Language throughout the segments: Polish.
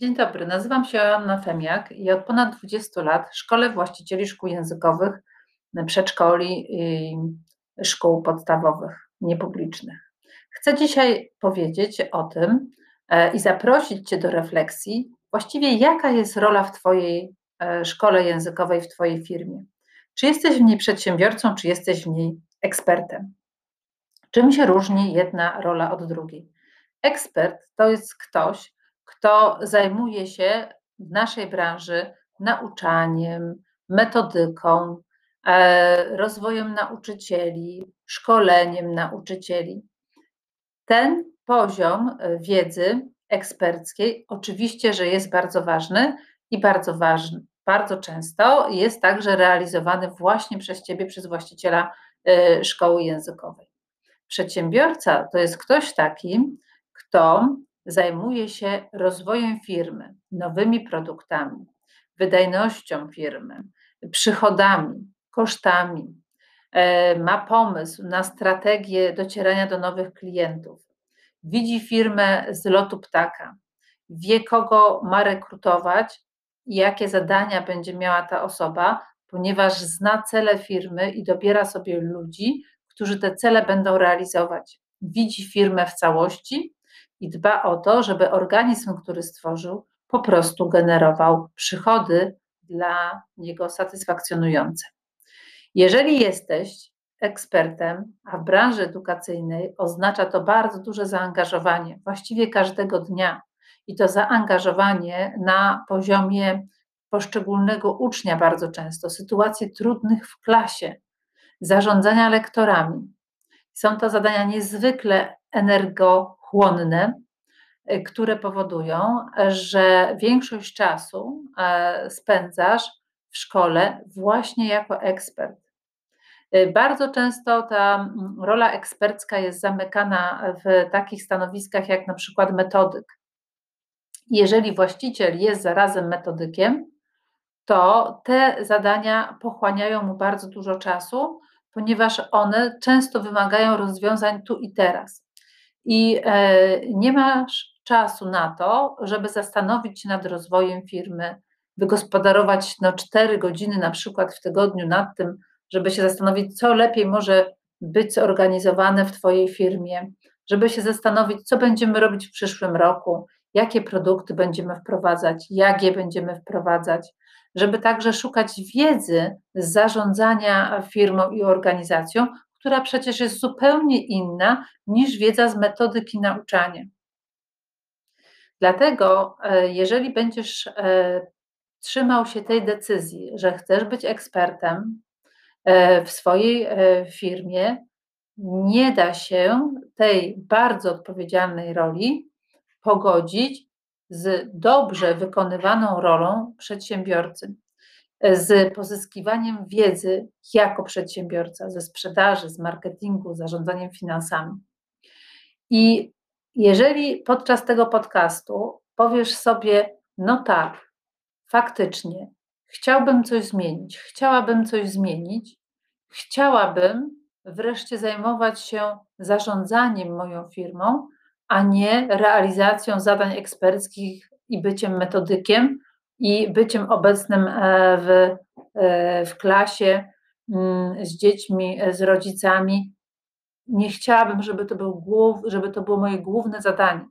Dzień dobry, nazywam się Joanna Femiak i od ponad 20 lat szkolę właścicieli szkół językowych, przedszkoli i szkół podstawowych, niepublicznych. Chcę dzisiaj powiedzieć o tym e, i zaprosić Cię do refleksji, właściwie jaka jest rola w Twojej e, szkole językowej, w Twojej firmie. Czy jesteś w niej przedsiębiorcą, czy jesteś w niej ekspertem? Czym się różni jedna rola od drugiej? Ekspert to jest ktoś, kto zajmuje się w naszej branży nauczaniem, metodyką, e, rozwojem nauczycieli, szkoleniem nauczycieli. Ten poziom e, wiedzy eksperckiej oczywiście, że jest bardzo ważny i bardzo ważny. Bardzo często jest także realizowany właśnie przez Ciebie, przez właściciela e, szkoły językowej. Przedsiębiorca to jest ktoś taki, kto zajmuje się rozwojem firmy, nowymi produktami, wydajnością firmy, przychodami, kosztami, e, ma pomysł na strategię docierania do nowych klientów, widzi firmę z lotu ptaka, wie, kogo ma rekrutować i jakie zadania będzie miała ta osoba, ponieważ zna cele firmy i dobiera sobie ludzi, którzy te cele będą realizować. Widzi firmę w całości i dba o to, żeby organizm, który stworzył, po prostu generował przychody dla niego satysfakcjonujące. Jeżeli jesteś ekspertem, a w branży edukacyjnej oznacza to bardzo duże zaangażowanie, właściwie każdego dnia, i to zaangażowanie na poziomie poszczególnego ucznia bardzo często, sytuacji trudnych w klasie, zarządzania lektorami. Są to zadania niezwykle energo chłonne, y, które powodują, że większość czasu e, spędzasz w szkole właśnie jako ekspert. Y, bardzo często ta mm, rola ekspercka jest zamykana w takich stanowiskach jak na przykład metodyk. Jeżeli właściciel jest zarazem metodykiem, to te zadania pochłaniają mu bardzo dużo czasu, ponieważ one często wymagają rozwiązań tu i teraz. I e, nie masz czasu na to, żeby zastanowić się nad rozwojem firmy, wygospodarować no, 4 godziny na przykład w tygodniu nad tym, żeby się zastanowić, co lepiej może być zorganizowane w Twojej firmie, żeby się zastanowić, co będziemy robić w przyszłym roku, jakie produkty będziemy wprowadzać, jak je będziemy wprowadzać, żeby także szukać wiedzy z zarządzania firmą i organizacją, która przecież jest zupełnie inna niż wiedza z metodyki nauczania. Dlatego, e, jeżeli będziesz e, trzymał się tej decyzji, że chcesz być ekspertem e, w swojej firmie, nie da się tej bardzo odpowiedzialnej roli pogodzić z dobrze wykonywaną rolą przedsiębiorcy z pozyskiwaniem wiedzy jako przedsiębiorca, ze sprzedaży, z marketingu, zarządzaniem finansami. I jeżeli podczas tego podcastu powiesz sobie, no tak, faktycznie, chciałbym coś zmienić, chciałabym coś zmienić, chciałabym wreszcie zajmować się zarządzaniem moją firmą, a nie realizacją zadań eksperckich i byciem metodykiem, i byciem obecnym e, w, e, w klasie mm, z dziećmi, e, z rodzicami. Nie chciałabym, żeby to, był żeby to było moje główne zadanie.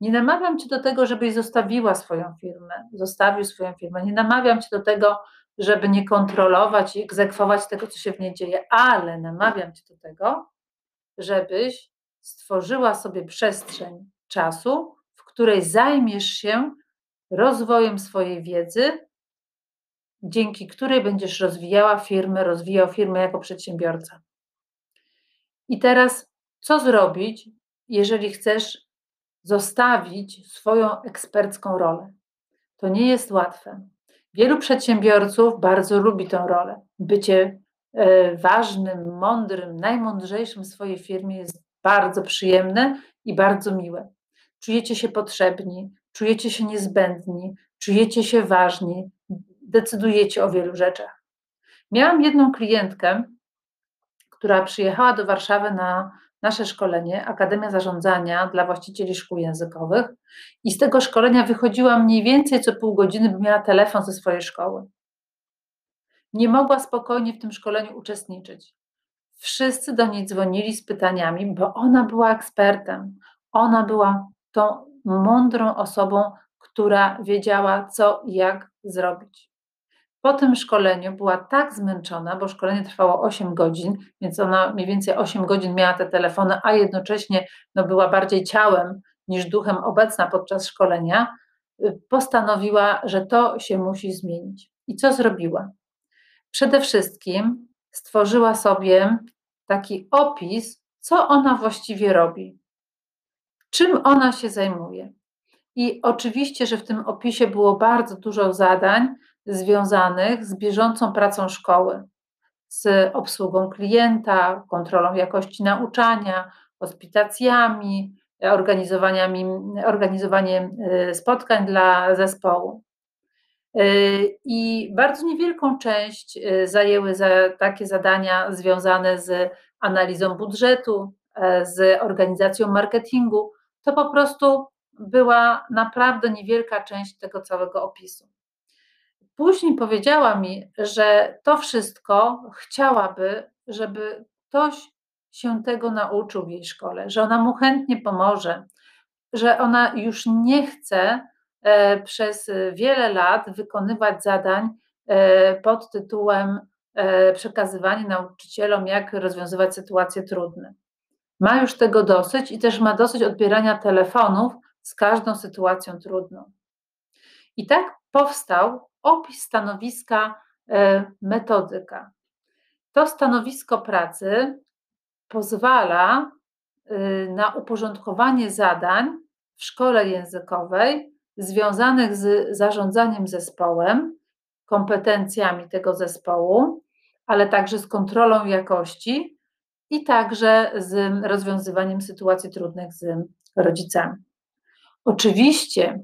Nie namawiam Cię do tego, żebyś zostawiła swoją firmę, zostawił swoją firmę. Nie namawiam Cię do tego, żeby nie kontrolować i egzekwować tego, co się w niej dzieje, ale namawiam Cię do tego, żebyś stworzyła sobie przestrzeń czasu, w której zajmiesz się rozwojem swojej wiedzy, dzięki której będziesz rozwijała firmę, rozwijał firmę jako przedsiębiorca. I teraz, co zrobić, jeżeli chcesz zostawić swoją ekspercką rolę? To nie jest łatwe. Wielu przedsiębiorców bardzo lubi tę rolę. Bycie e, ważnym, mądrym, najmądrzejszym w swojej firmie jest bardzo przyjemne i bardzo miłe. Czujecie się potrzebni, czujecie się niezbędni, czujecie się ważni, decydujecie o wielu rzeczach. Miałam jedną klientkę, która przyjechała do Warszawy na nasze szkolenie, Akademia Zarządzania dla właścicieli szkół językowych i z tego szkolenia wychodziłam mniej więcej co pół godziny, bo miała telefon ze swojej szkoły. Nie mogła spokojnie w tym szkoleniu uczestniczyć. Wszyscy do niej dzwonili z pytaniami, bo ona była ekspertem. Ona była tą mądrą osobą, która wiedziała, co i jak zrobić. Po tym szkoleniu była tak zmęczona, bo szkolenie trwało 8 godzin, więc ona mniej więcej 8 godzin miała te telefony, a jednocześnie no, była bardziej ciałem niż duchem obecna podczas szkolenia, y, postanowiła, że to się musi zmienić. I co zrobiła? Przede wszystkim stworzyła sobie taki opis, co ona właściwie robi, czym ona się zajmuje. I oczywiście, że w tym opisie było bardzo dużo zadań związanych z bieżącą pracą szkoły, z obsługą klienta, kontrolą jakości nauczania, hospitacjami, organizowaniem y, spotkań dla zespołu. Y, I bardzo niewielką część y, zajęły za takie zadania związane z analizą budżetu, e, z organizacją marketingu. To po prostu była naprawdę niewielka część tego całego opisu. Później powiedziała mi, że to wszystko chciałaby, żeby ktoś się tego nauczył w jej szkole, że ona mu chętnie pomoże, że ona już nie chce e, przez wiele lat wykonywać zadań e, pod tytułem e, przekazywanie nauczycielom, jak rozwiązywać sytuacje trudne. Ma już tego dosyć i też ma dosyć odbierania telefonów z każdą sytuacją trudną. I tak powstał opis stanowiska metodyka. To stanowisko pracy pozwala na uporządkowanie zadań w szkole językowej związanych z zarządzaniem zespołem, kompetencjami tego zespołu, ale także z kontrolą jakości i także z rozwiązywaniem sytuacji trudnych z rodzicami. Oczywiście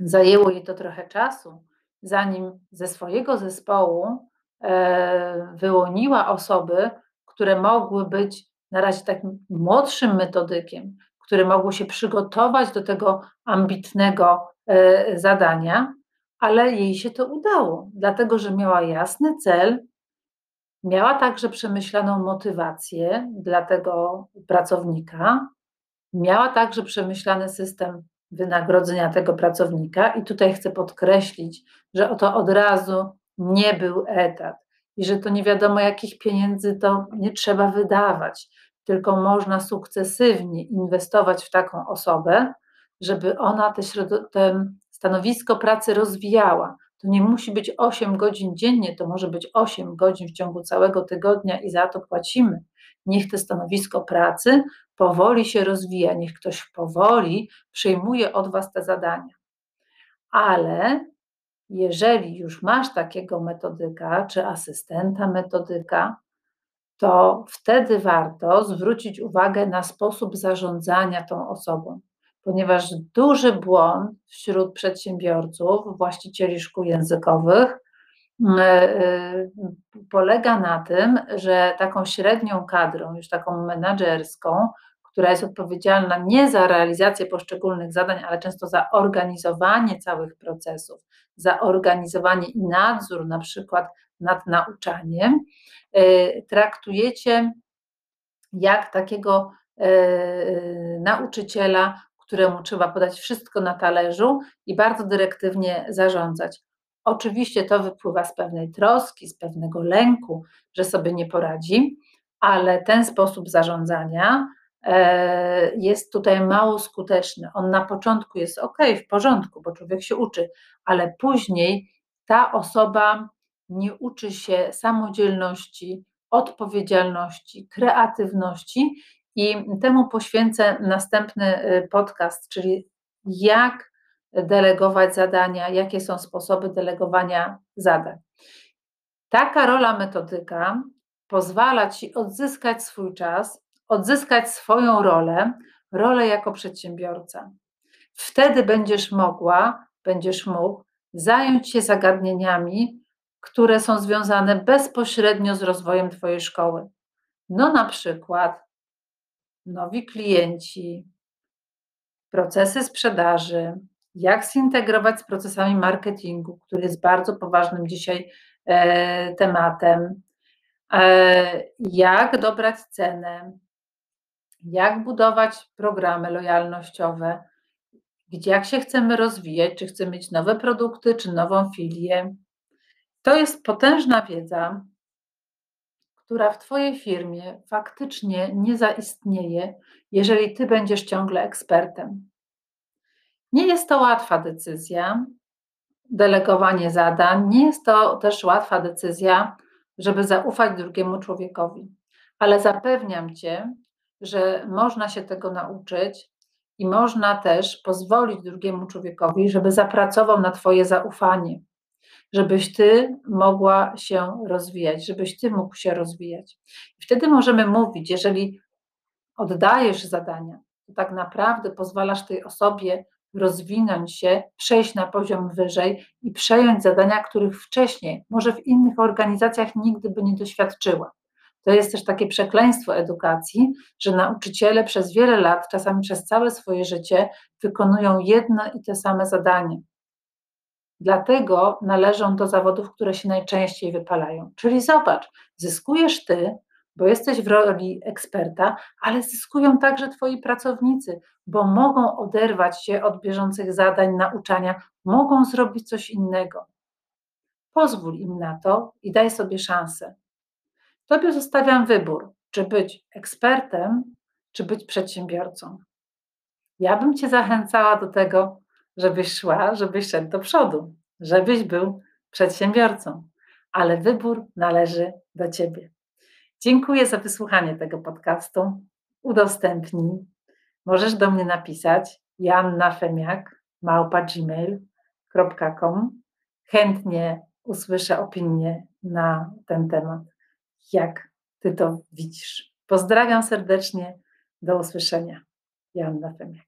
zajęło jej to trochę czasu, zanim ze swojego zespołu e, wyłoniła osoby, które mogły być na razie takim młodszym metodykiem, które mogły się przygotować do tego ambitnego e, zadania, ale jej się to udało, dlatego że miała jasny cel, miała także przemyślaną motywację dla tego pracownika, miała także przemyślany system wynagrodzenia tego pracownika, i tutaj chcę podkreślić, że to od razu nie był etat i że to nie wiadomo jakich pieniędzy to nie trzeba wydawać, tylko można sukcesywnie inwestować w taką osobę, żeby ona te, te stanowisko pracy rozwijała. To nie musi być 8 godzin dziennie, to może być 8 godzin w ciągu całego tygodnia i za to płacimy. Niech to stanowisko pracy powoli się rozwija, niech ktoś powoli przyjmuje od Was te zadania. Ale jeżeli już masz takiego metodyka czy asystenta metodyka, to wtedy warto zwrócić uwagę na sposób zarządzania tą osobą, ponieważ duży błąd wśród przedsiębiorców, właścicieli szkół językowych mm, e, e, polega na tym, że taką średnią kadrą, już taką menadżerską, która jest odpowiedzialna nie za realizację poszczególnych zadań, ale często za organizowanie całych procesów, za organizowanie i nadzór na przykład nad nauczaniem, e, traktujecie jak takiego e, nauczyciela, któremu trzeba podać wszystko na talerzu i bardzo dyrektywnie zarządzać. Oczywiście to wypływa z pewnej troski, z pewnego lęku, że sobie nie poradzi, ale ten sposób zarządzania E, jest tutaj mało skuteczny. On na początku jest ok, w porządku, bo człowiek się uczy, ale później ta osoba nie uczy się samodzielności, odpowiedzialności, kreatywności i temu poświęcę następny y, podcast, czyli jak delegować zadania, jakie są sposoby delegowania zadań. Taka rola metodyka pozwala ci odzyskać swój czas, odzyskać swoją rolę, rolę jako przedsiębiorca. Wtedy będziesz mogła, będziesz mógł zająć się zagadnieniami, które są związane bezpośrednio z rozwojem Twojej szkoły. No na przykład nowi klienci, procesy sprzedaży, jak zintegrować z procesami marketingu, który jest bardzo poważnym dzisiaj e, tematem, e, jak dobrać cenę, jak budować programy lojalnościowe, gdzie jak się chcemy rozwijać, czy chcemy mieć nowe produkty, czy nową filię. To jest potężna wiedza, która w Twojej firmie faktycznie nie zaistnieje, jeżeli Ty będziesz ciągle ekspertem. Nie jest to łatwa decyzja, delegowanie zadań, nie jest to też łatwa decyzja, żeby zaufać drugiemu człowiekowi, ale zapewniam Cię, że można się tego nauczyć i można też pozwolić drugiemu człowiekowi, żeby zapracował na Twoje zaufanie, żebyś Ty mogła się rozwijać, żebyś Ty mógł się rozwijać. I wtedy możemy mówić, jeżeli oddajesz zadania, to tak naprawdę pozwalasz tej osobie rozwinąć się, przejść na poziom wyżej i przejąć zadania, których wcześniej, może w innych organizacjach nigdy by nie doświadczyła. To jest też takie przekleństwo edukacji, że nauczyciele przez wiele lat, czasami przez całe swoje życie, wykonują jedno i te same zadanie. Dlatego należą do zawodów, które się najczęściej wypalają. Czyli zobacz, zyskujesz ty, bo jesteś w roli eksperta, ale zyskują także twoi pracownicy, bo mogą oderwać się od bieżących zadań, nauczania, mogą zrobić coś innego. Pozwól im na to i daj sobie szansę. Tobie zostawiam wybór, czy być ekspertem, czy być przedsiębiorcą. Ja bym Cię zachęcała do tego, żebyś szła, żebyś szedł do przodu, żebyś był przedsiębiorcą, ale wybór należy do Ciebie. Dziękuję za wysłuchanie tego podcastu. Udostępnij. Możesz do mnie napisać jannafemiak małpa. Chętnie usłyszę opinię na ten temat jak Ty to widzisz. Pozdrawiam serdecznie. Do usłyszenia. Joanna Femiak.